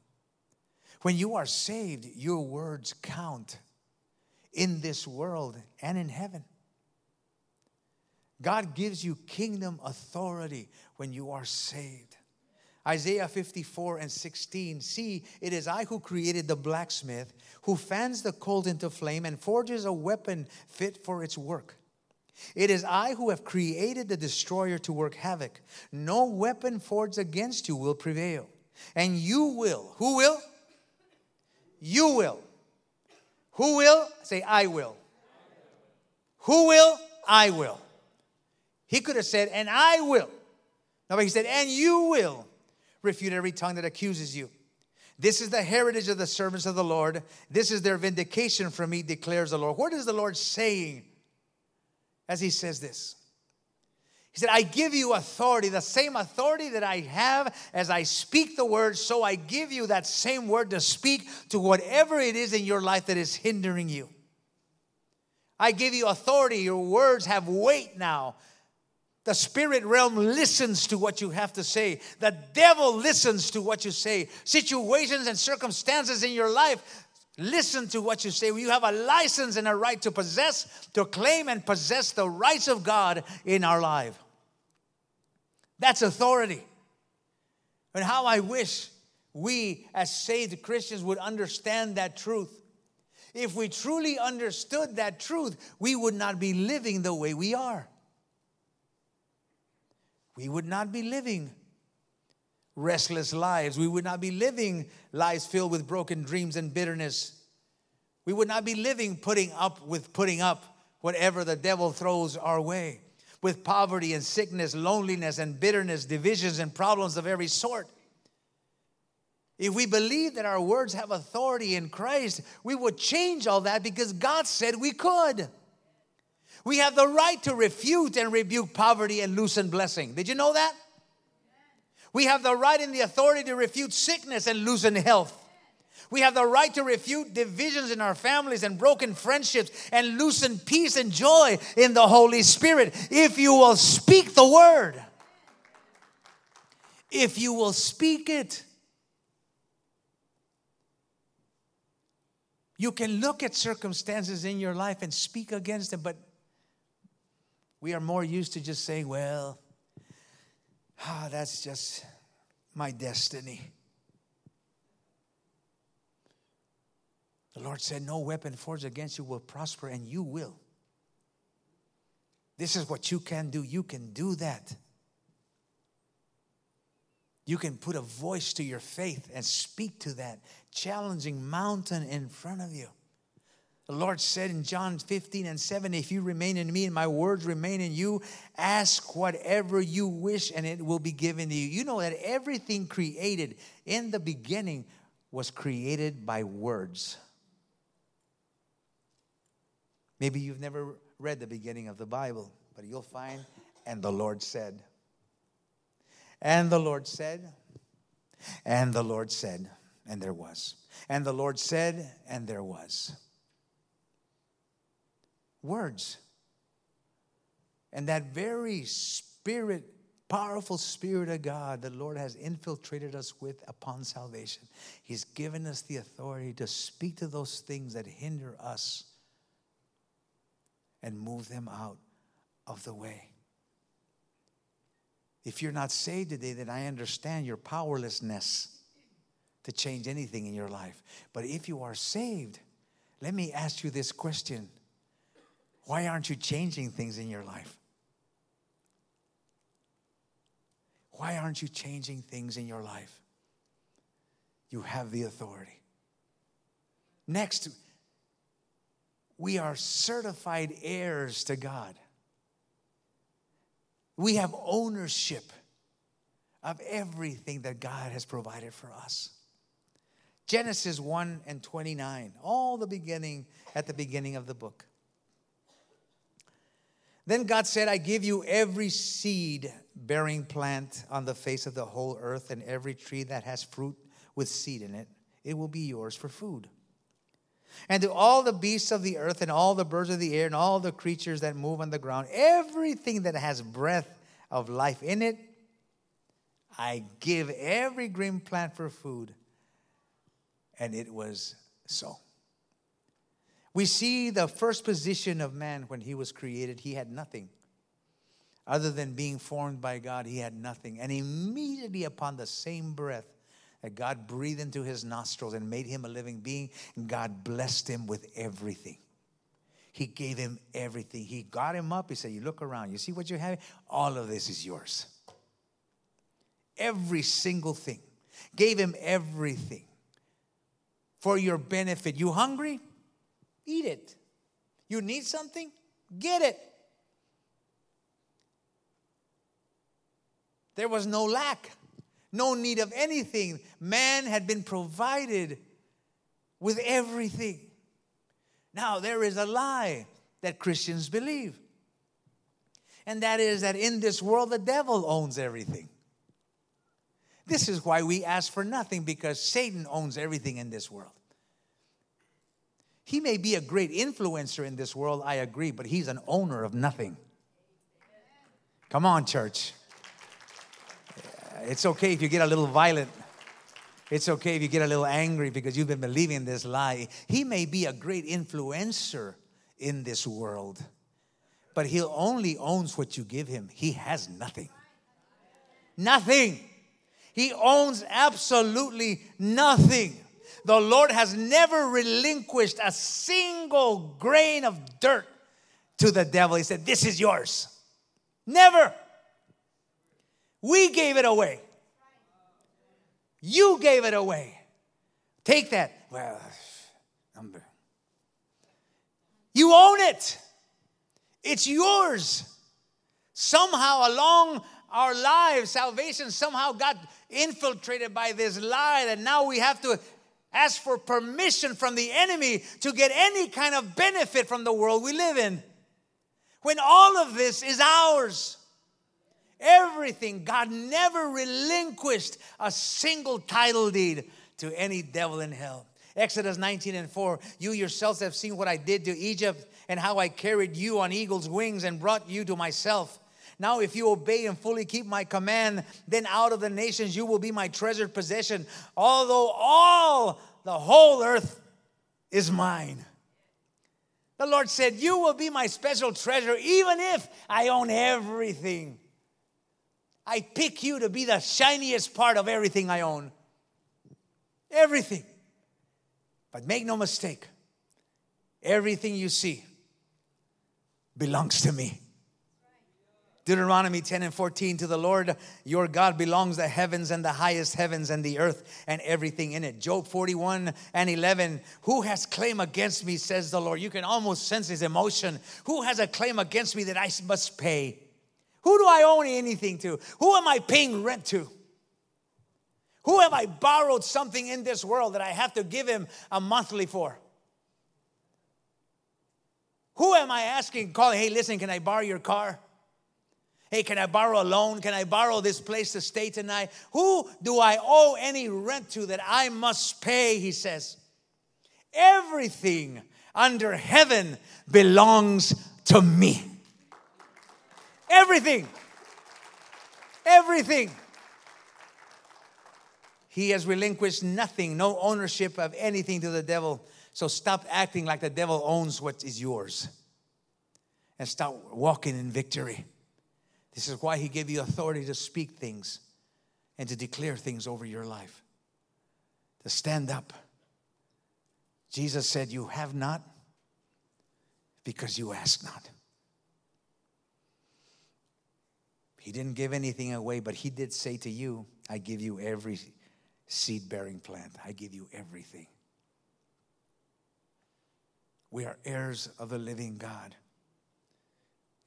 When you are saved, your words count in this world and in heaven. God gives you kingdom authority when you are saved. Isaiah 54 and 16 See, it is I who created the blacksmith, who fans the coal into flame and forges a weapon fit for its work. It is I who have created the destroyer to work havoc. No weapon forged against you will prevail. And you will. Who will? You will. Who will? Say, I will. Who will? I will. He could have said, and I will. No, but he said, and you will refute every tongue that accuses you. This is the heritage of the servants of the Lord. This is their vindication from me, declares the Lord. What is the Lord saying as he says this? He said, I give you authority, the same authority that I have as I speak the word, so I give you that same word to speak to whatever it is in your life that is hindering you. I give you authority. Your words have weight now. The spirit realm listens to what you have to say. The devil listens to what you say. Situations and circumstances in your life listen to what you say. You have a license and a right to possess, to claim and possess the rights of God in our life. That's authority. And how I wish we as saved Christians would understand that truth. If we truly understood that truth, we would not be living the way we are. We would not be living restless lives. We would not be living lives filled with broken dreams and bitterness. We would not be living putting up with putting up whatever the devil throws our way with poverty and sickness, loneliness and bitterness, divisions and problems of every sort. If we believe that our words have authority in Christ, we would change all that because God said we could. We have the right to refute and rebuke poverty and loosen blessing. Did you know that? We have the right and the authority to refute sickness and loosen health. We have the right to refute divisions in our families and broken friendships and loosen peace and joy in the Holy Spirit if you will speak the word. If you will speak it. You can look at circumstances in your life and speak against them, but we are more used to just saying, well, ah, that's just my destiny. The Lord said, No weapon forged against you will prosper, and you will. This is what you can do. You can do that. You can put a voice to your faith and speak to that challenging mountain in front of you. The Lord said in John 15 and 7 If you remain in me and my words remain in you, ask whatever you wish and it will be given to you. You know that everything created in the beginning was created by words. Maybe you've never read the beginning of the Bible, but you'll find, and the Lord said. And the Lord said, and the Lord said, and there was. And the Lord said, and there was. Words. And that very spirit, powerful spirit of God, the Lord has infiltrated us with upon salvation. He's given us the authority to speak to those things that hinder us and move them out of the way. If you're not saved today, then I understand your powerlessness to change anything in your life. But if you are saved, let me ask you this question Why aren't you changing things in your life? Why aren't you changing things in your life? You have the authority. Next, we are certified heirs to God. We have ownership of everything that God has provided for us. Genesis 1 and 29, all the beginning, at the beginning of the book. Then God said, I give you every seed bearing plant on the face of the whole earth, and every tree that has fruit with seed in it. It will be yours for food and to all the beasts of the earth and all the birds of the air and all the creatures that move on the ground, everything that has breath of life in it, I give every green plant for food. And it was so. We see the first position of man when he was created, he had nothing. Other than being formed by God, he had nothing. And immediately upon the same breath, that God breathed into his nostrils and made him a living being, God blessed him with everything. He gave him everything. He got him up. He said, You look around, you see what you have? All of this is yours. Every single thing. Gave him everything for your benefit. You hungry? Eat it. You need something? Get it. There was no lack no need of anything. Man had been provided with everything. Now, there is a lie that Christians believe. And that is that in this world, the devil owns everything. This is why we ask for nothing because Satan owns everything in this world. He may be a great influencer in this world, I agree, but he's an owner of nothing. Come on, church. It's okay if you get a little violent. It's okay if you get a little angry because you've been believing this lie. He may be a great influencer in this world, but he only owns what you give him. He has nothing. Nothing. He owns absolutely nothing. The Lord has never relinquished a single grain of dirt to the devil. He said, This is yours. Never. We gave it away. You gave it away. Take that. Well, number. You own it. It's yours. Somehow along our lives, salvation somehow got infiltrated by this lie that now we have to ask for permission from the enemy to get any kind of benefit from the world we live in. When all of this is ours. Everything. God never relinquished a single title deed to any devil in hell. Exodus 19 and 4 You yourselves have seen what I did to Egypt and how I carried you on eagle's wings and brought you to myself. Now, if you obey and fully keep my command, then out of the nations you will be my treasured possession, although all the whole earth is mine. The Lord said, You will be my special treasure, even if I own everything. I pick you to be the shiniest part of everything I own. Everything. But make no mistake, everything you see belongs to me. Deuteronomy 10 and 14 to the Lord your God belongs the heavens and the highest heavens and the earth and everything in it. Job 41 and 11 Who has claim against me, says the Lord. You can almost sense his emotion. Who has a claim against me that I must pay? Who do I owe anything to? Who am I paying rent to? Who have I borrowed something in this world that I have to give him a monthly for? Who am I asking, calling, hey, listen, can I borrow your car? Hey, can I borrow a loan? Can I borrow this place to stay tonight? Who do I owe any rent to that I must pay? He says. Everything under heaven belongs to me. Everything. Everything. He has relinquished nothing, no ownership of anything to the devil. So stop acting like the devil owns what is yours and start walking in victory. This is why He gave you authority to speak things and to declare things over your life, to stand up. Jesus said, You have not because you ask not. He didn't give anything away, but He did say to you, I give you every seed bearing plant, I give you everything. We are heirs of the living God.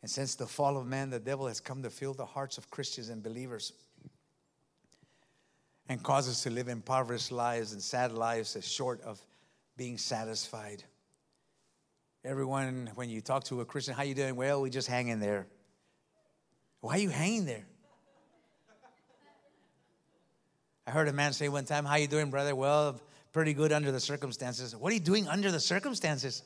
And since the fall of man, the devil has come to fill the hearts of Christians and believers and cause us to live impoverished lives and sad lives as short of being satisfied. Everyone, when you talk to a Christian, how you doing? Well, we just hang in there. Why are you hanging there? I heard a man say one time, How you doing, brother? Well, pretty good under the circumstances. What are you doing under the circumstances?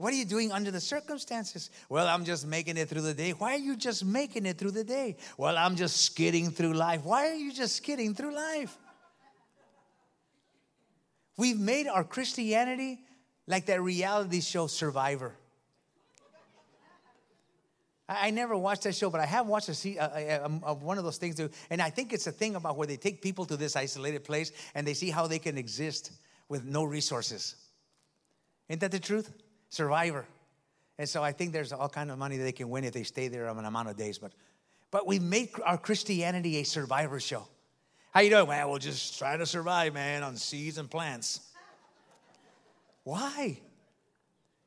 What are you doing under the circumstances? Well, I'm just making it through the day. Why are you just making it through the day? Well, I'm just skidding through life. Why are you just skidding through life? We've made our Christianity like that reality show Survivor. I, never watched that show, but I have watched a, a, a, um, a, one of those things. Too, and I think it's a thing about where they take people to this isolated place and they see how they can exist with no resources. Isn't that the truth? Survivor. And so I think there's all kind of money they can win if they stay there an amount of days. But, but we've made our Christianity a survivor show. How you doing? Well, we'll just try to survive, man, on seeds and plants. Why?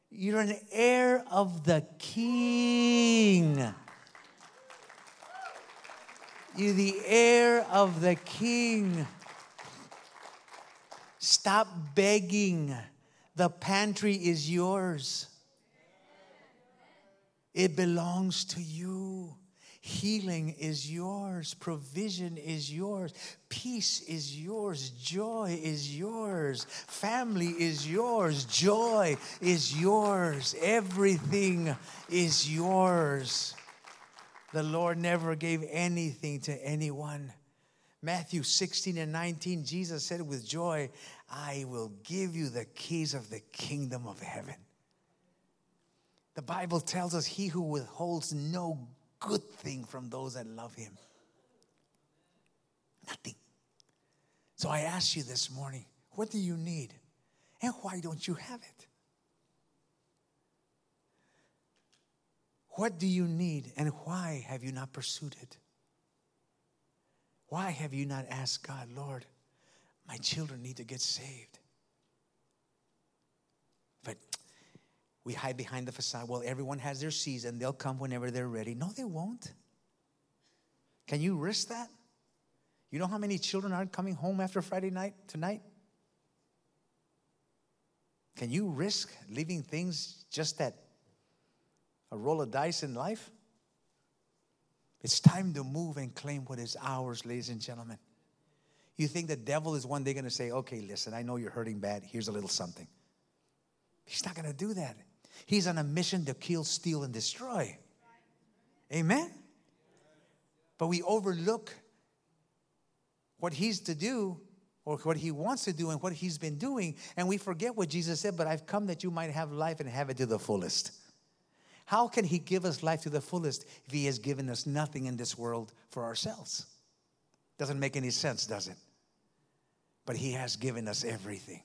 You're an heir of the king. You're the heir of the king. Stop begging. The pantry is yours. It belongs to you. Healing is yours. Provision is yours. Peace is yours. Joy is yours. Family is yours. Joy is yours. Everything is yours. The Lord never gave anything to anyone. Matthew 16 and 19, Jesus said with joy, I will give you the keys of the kingdom of heaven. The Bible tells us he who withholds no good thing from those that love him. Nothing. So I ask you this morning, what do you need? And why don't you have it? What do you need and why have you not pursued it? Why have you not asked God, Lord, my children need to get saved? But we hide behind the facade. Well, everyone has their season. They'll come whenever they're ready. No, they won't. Can you risk that? You know how many children aren't coming home after Friday night tonight? Can you risk leaving things just at a roll of dice in life? It's time to move and claim what is ours, ladies and gentlemen. You think the devil is one day going to say, okay, listen, I know you're hurting bad. Here's a little something. He's not going to do that. He's on a mission to kill, steal, and destroy. Amen? But we overlook what he's to do or what he wants to do and what he's been doing, and we forget what Jesus said, but I've come that you might have life and have it to the fullest. How can he give us life to the fullest if he has given us nothing in this world for ourselves? Doesn't make any sense, does it? But he has given us everything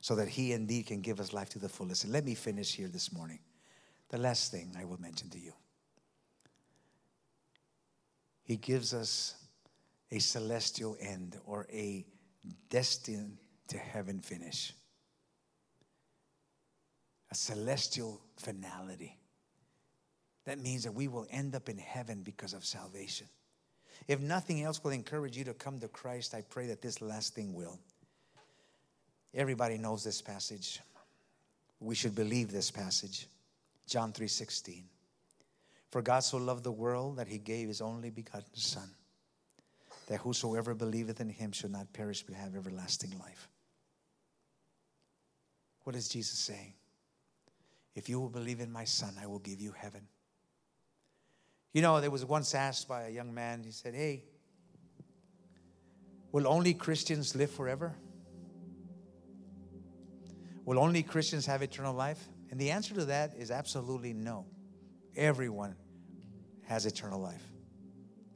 so that He indeed can give us life to the fullest. And let me finish here this morning. The last thing I will mention to you He gives us a celestial end or a destined to heaven finish, a celestial finality. That means that we will end up in heaven because of salvation. If nothing else will encourage you to come to Christ, I pray that this last thing will. Everybody knows this passage. We should believe this passage. John 3:16. For God so loved the world that he gave his only begotten son that whosoever believeth in him should not perish but have everlasting life. What is Jesus saying? If you will believe in my son, I will give you heaven. You know, there was once asked by a young man, he said, Hey, will only Christians live forever? Will only Christians have eternal life? And the answer to that is absolutely no. Everyone has eternal life.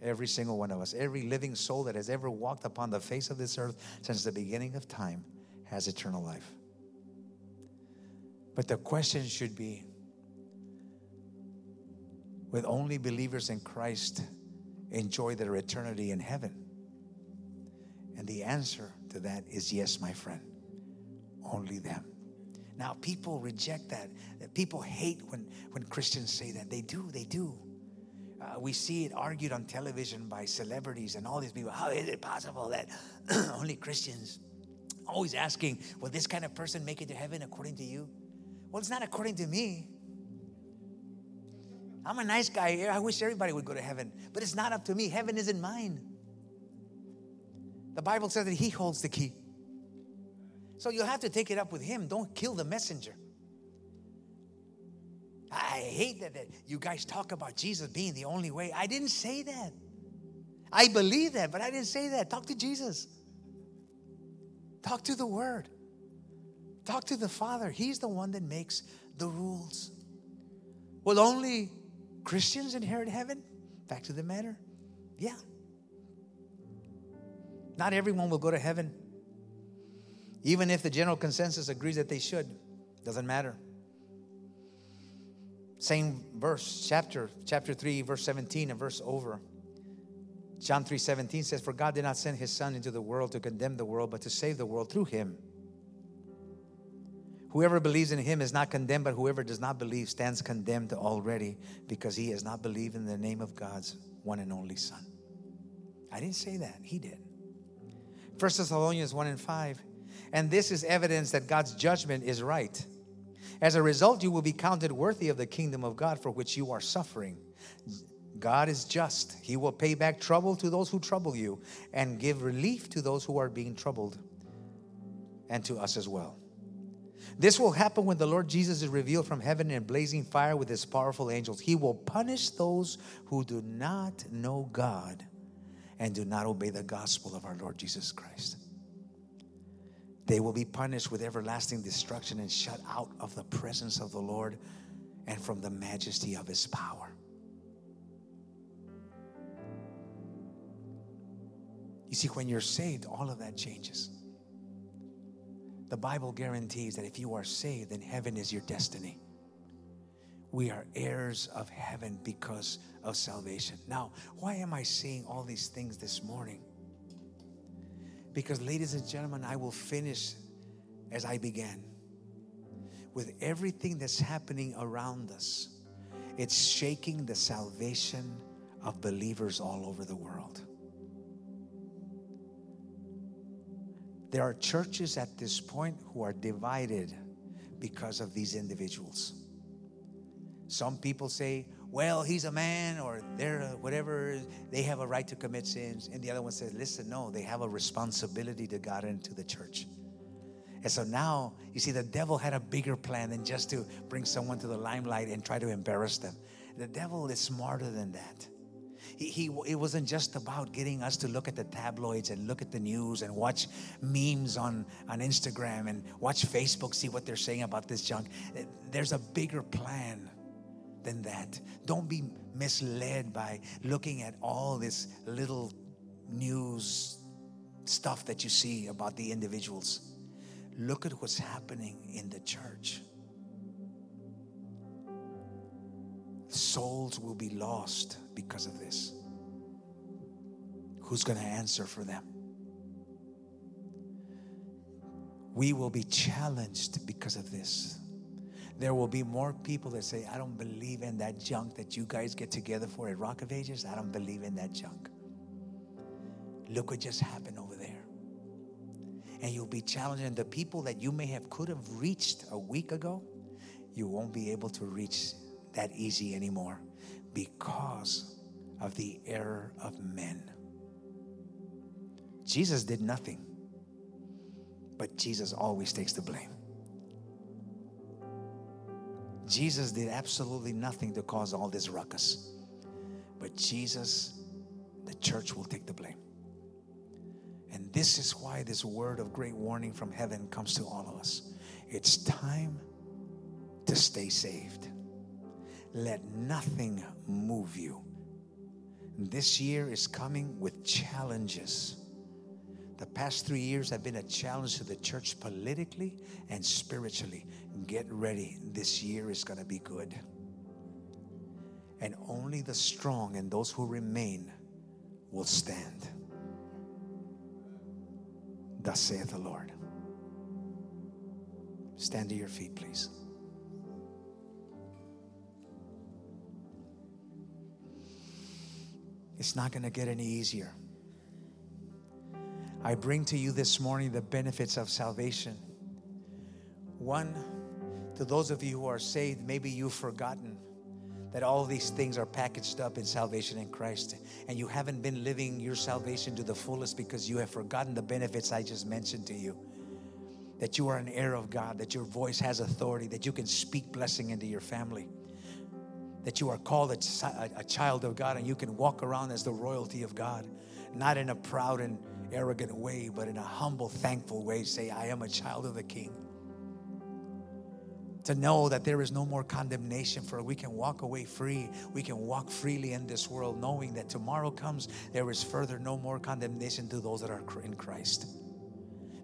Every single one of us, every living soul that has ever walked upon the face of this earth since the beginning of time has eternal life. But the question should be with only believers in Christ enjoy their eternity in heaven? And the answer to that is yes, my friend. Only them. Now, people reject that. People hate when, when Christians say that. They do, they do. Uh, we see it argued on television by celebrities and all these people. How is it possible that (clears throat) only Christians? Always asking, will this kind of person make it to heaven according to you? Well, it's not according to me. I'm a nice guy. Here. I wish everybody would go to heaven, but it's not up to me. Heaven isn't mine. The Bible says that He holds the key. So you'll have to take it up with him. Don't kill the messenger. I hate that, that you guys talk about Jesus being the only way. I didn't say that. I believe that, but I didn't say that. Talk to Jesus. Talk to the Word. Talk to the Father. He's the one that makes the rules. Will only Christians inherit heaven? Fact of the matter. Yeah. Not everyone will go to heaven. Even if the general consensus agrees that they should, doesn't matter. Same verse, chapter, chapter 3, verse 17, and verse over. John 3 17 says, For God did not send his Son into the world to condemn the world, but to save the world through him. Whoever believes in him is not condemned, but whoever does not believe stands condemned already because he has not believed in the name of God's one and only Son. I didn't say that, he did. First Thessalonians 1 and 5 and this is evidence that God's judgment is right. As a result, you will be counted worthy of the kingdom of God for which you are suffering. God is just. He will pay back trouble to those who trouble you and give relief to those who are being troubled, and to us as well. This will happen when the Lord Jesus is revealed from heaven in blazing fire with his powerful angels. He will punish those who do not know God and do not obey the gospel of our Lord Jesus Christ. They will be punished with everlasting destruction and shut out of the presence of the Lord and from the majesty of his power. You see, when you're saved, all of that changes. The Bible guarantees that if you are saved, then heaven is your destiny. We are heirs of heaven because of salvation. Now, why am I saying all these things this morning? Because, ladies and gentlemen, I will finish as I began with everything that's happening around us. It's shaking the salvation of believers all over the world. There are churches at this point who are divided because of these individuals. Some people say, well, he's a man or they're a whatever, they have a right to commit sins. And the other one says, listen, no, they have a responsibility to God and to the church. And so now, you see, the devil had a bigger plan than just to bring someone to the limelight and try to embarrass them. The devil is smarter than that. He, he, it wasn't just about getting us to look at the tabloids and look at the news and watch memes on, on Instagram and watch Facebook, see what they're saying about this junk. There's a bigger plan than that. Don't be misled by looking at all this little news stuff that you see about the individuals. Look at what's happening in the church. Souls will be lost because of this. Who's going to answer for them? We will be challenged because of this. There will be more people that say, I don't believe in that junk that you guys get together for at Rock of Ages. I don't believe in that junk. Look what just happened over there. And you'll be challenged. The people that you may have could have reached a week ago, you won't be able to reach that easy anymore because of the error of men. Jesus did nothing, but Jesus always takes the blame. Jesus did absolutely nothing to cause all this ruckus. But Jesus, the church will take the blame. And this is why this word of great warning from heaven comes to all of us. It's time to stay saved. Let nothing move you. This year is coming with challenges. The past three years have been a challenge to the church politically and spiritually. Get ready. This year is going to be good. And only the strong and those who remain will stand. Thus saith the Lord. Stand to your feet, please. It's not going to get any easier. I bring to you this morning the benefits of salvation. One, to those of you who are saved, maybe you've forgotten that all these things are packaged up in salvation in Christ, and you haven't been living your salvation to the fullest because you have forgotten the benefits I just mentioned to you. That you are an heir of God, that your voice has authority, that you can speak blessing into your family, that you are called a, a child of God, and you can walk around as the royalty of God, not in a proud and arrogant way, but in a humble, thankful way, say, I am a child of the King. To know that there is no more condemnation for we can walk away free. We can walk freely in this world, knowing that tomorrow comes, there is further no more condemnation to those that are in Christ.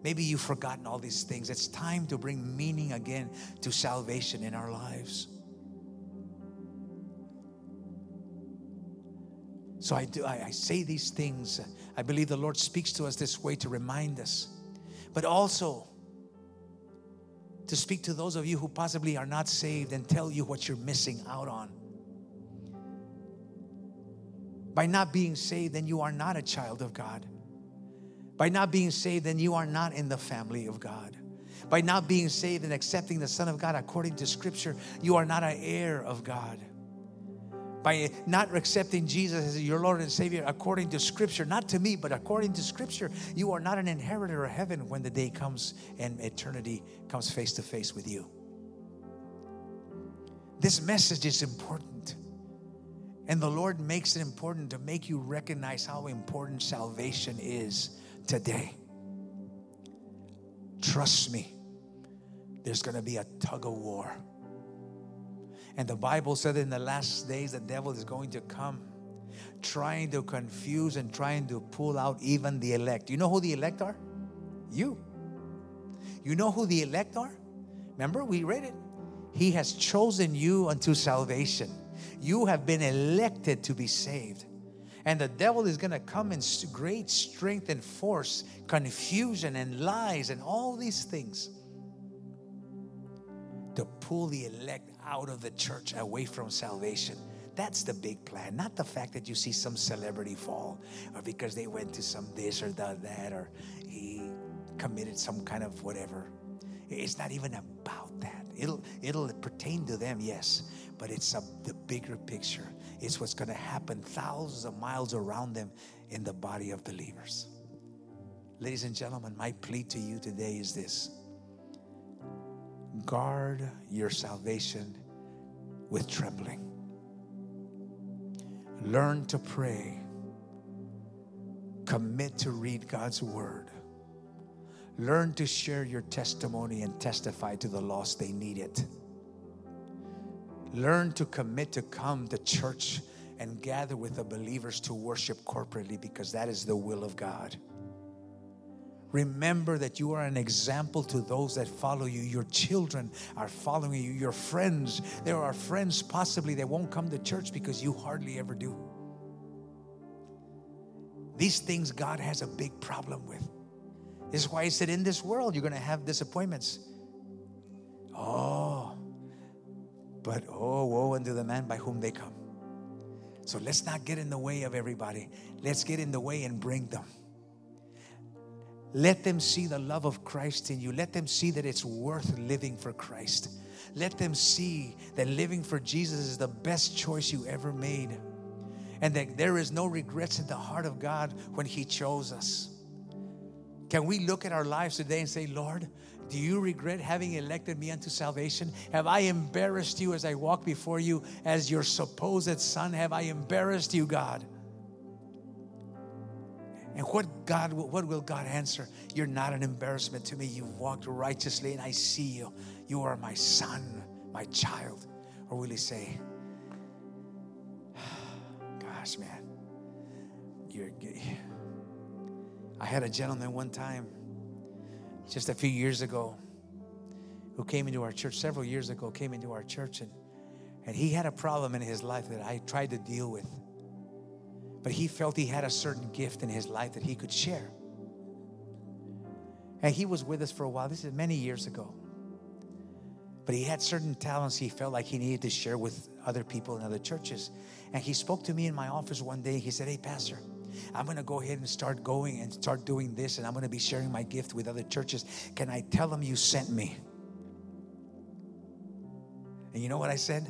Maybe you've forgotten all these things. It's time to bring meaning again to salvation in our lives. So I do I, I, say these things. I believe the Lord speaks to us this way to remind us. But also to speak to those of you who possibly are not saved and tell you what you're missing out on. By not being saved, then you are not a child of God. By not being saved, then you are not in the family of God. By not being saved and accepting the Son of God according to Scripture, you are not an heir of God. By not accepting Jesus as your Lord and Savior according to Scripture, not to me, but according to Scripture, you are not an inheritor of heaven when the day comes and eternity comes face to face with you. This message is important. And the Lord makes it important to make you recognize how important salvation is today. Trust me, there's going to be a tug of war. And the Bible said in the last days, the devil is going to come trying to confuse and trying to pull out even the elect. You know who the elect are? You. You know who the elect are? Remember, we read it. He has chosen you unto salvation. You have been elected to be saved. And the devil is going to come in great strength and force, confusion and lies and all these things to pull the elect out of the church away from salvation. That's the big plan, not the fact that you see some celebrity fall or because they went to some this or that or he committed some kind of whatever. It's not even about that. It'll it'll pertain to them, yes, but it's a, the bigger picture. It's what's going to happen thousands of miles around them in the body of believers. Ladies and gentlemen, my plea to you today is this guard your salvation with trembling. Learn to pray. Commit to read God's word. Learn to share your testimony and testify to the lost they need it. Learn to commit to come to church and gather with the believers to worship corporately because that is the will of God. Remember that you are an example to those that follow you. Your children are following you, your friends. There are friends possibly that won't come to church because you hardly ever do. These things God has a big problem with. This is why He said, In this world, you're going to have disappointments. Oh, but oh, woe unto the man by whom they come. So let's not get in the way of everybody. Let's get in the way and bring them. Let them see the love of Christ in you. Let them see that it's worth living for Christ. Let them see that living for Jesus is the best choice you ever made. And that there is no regrets in the heart of God when He chose us. Can we look at our lives today and say, Lord, do you regret having elected me unto salvation? Have I embarrassed you as I walk before you as your supposed son? Have I embarrassed you, God? And what God what will God answer? You're not an embarrassment to me. You've walked righteously and I see you. You are my son, my child. Or will he say, (sighs) Gosh, man, you're I had a gentleman one time just a few years ago who came into our church several years ago came into our church and and he had a problem in his life that I tried to deal with but he felt he had a certain gift in his life that he could share and he was with us for a while this is many years ago but he had certain talents he felt like he needed to share with other people in other churches and he spoke to me in my office one day he said hey pastor I'm going to go ahead and start going and start doing this, and I'm going to be sharing my gift with other churches. Can I tell them you sent me? And you know what I said?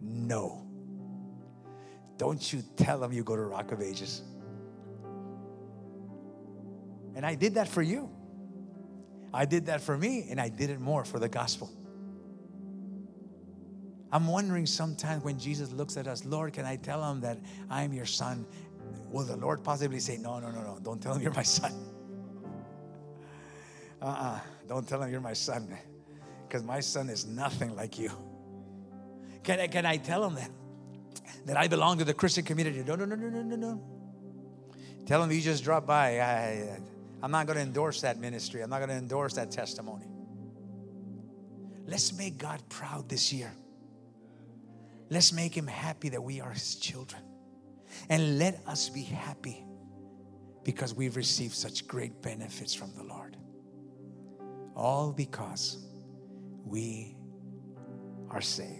No. Don't you tell them you go to Rock of Ages. And I did that for you. I did that for me, and I did it more for the gospel. I'm wondering sometimes when Jesus looks at us, Lord, can I tell him that I'm your son Will the Lord possibly say, No, no, no, no, don't tell him you're my son? Uh (laughs) uh-uh, uh, do not tell him you're my son, because my son is nothing like you. Can I, can I tell him that? That I belong to the Christian community? No, no, no, no, no, no, no. Tell him you just dropped by. I, I'm not going to endorse that ministry, I'm not going to endorse that testimony. Let's make God proud this year. Let's make him happy that we are his children. And let us be happy because we've received such great benefits from the Lord. All because we are saved.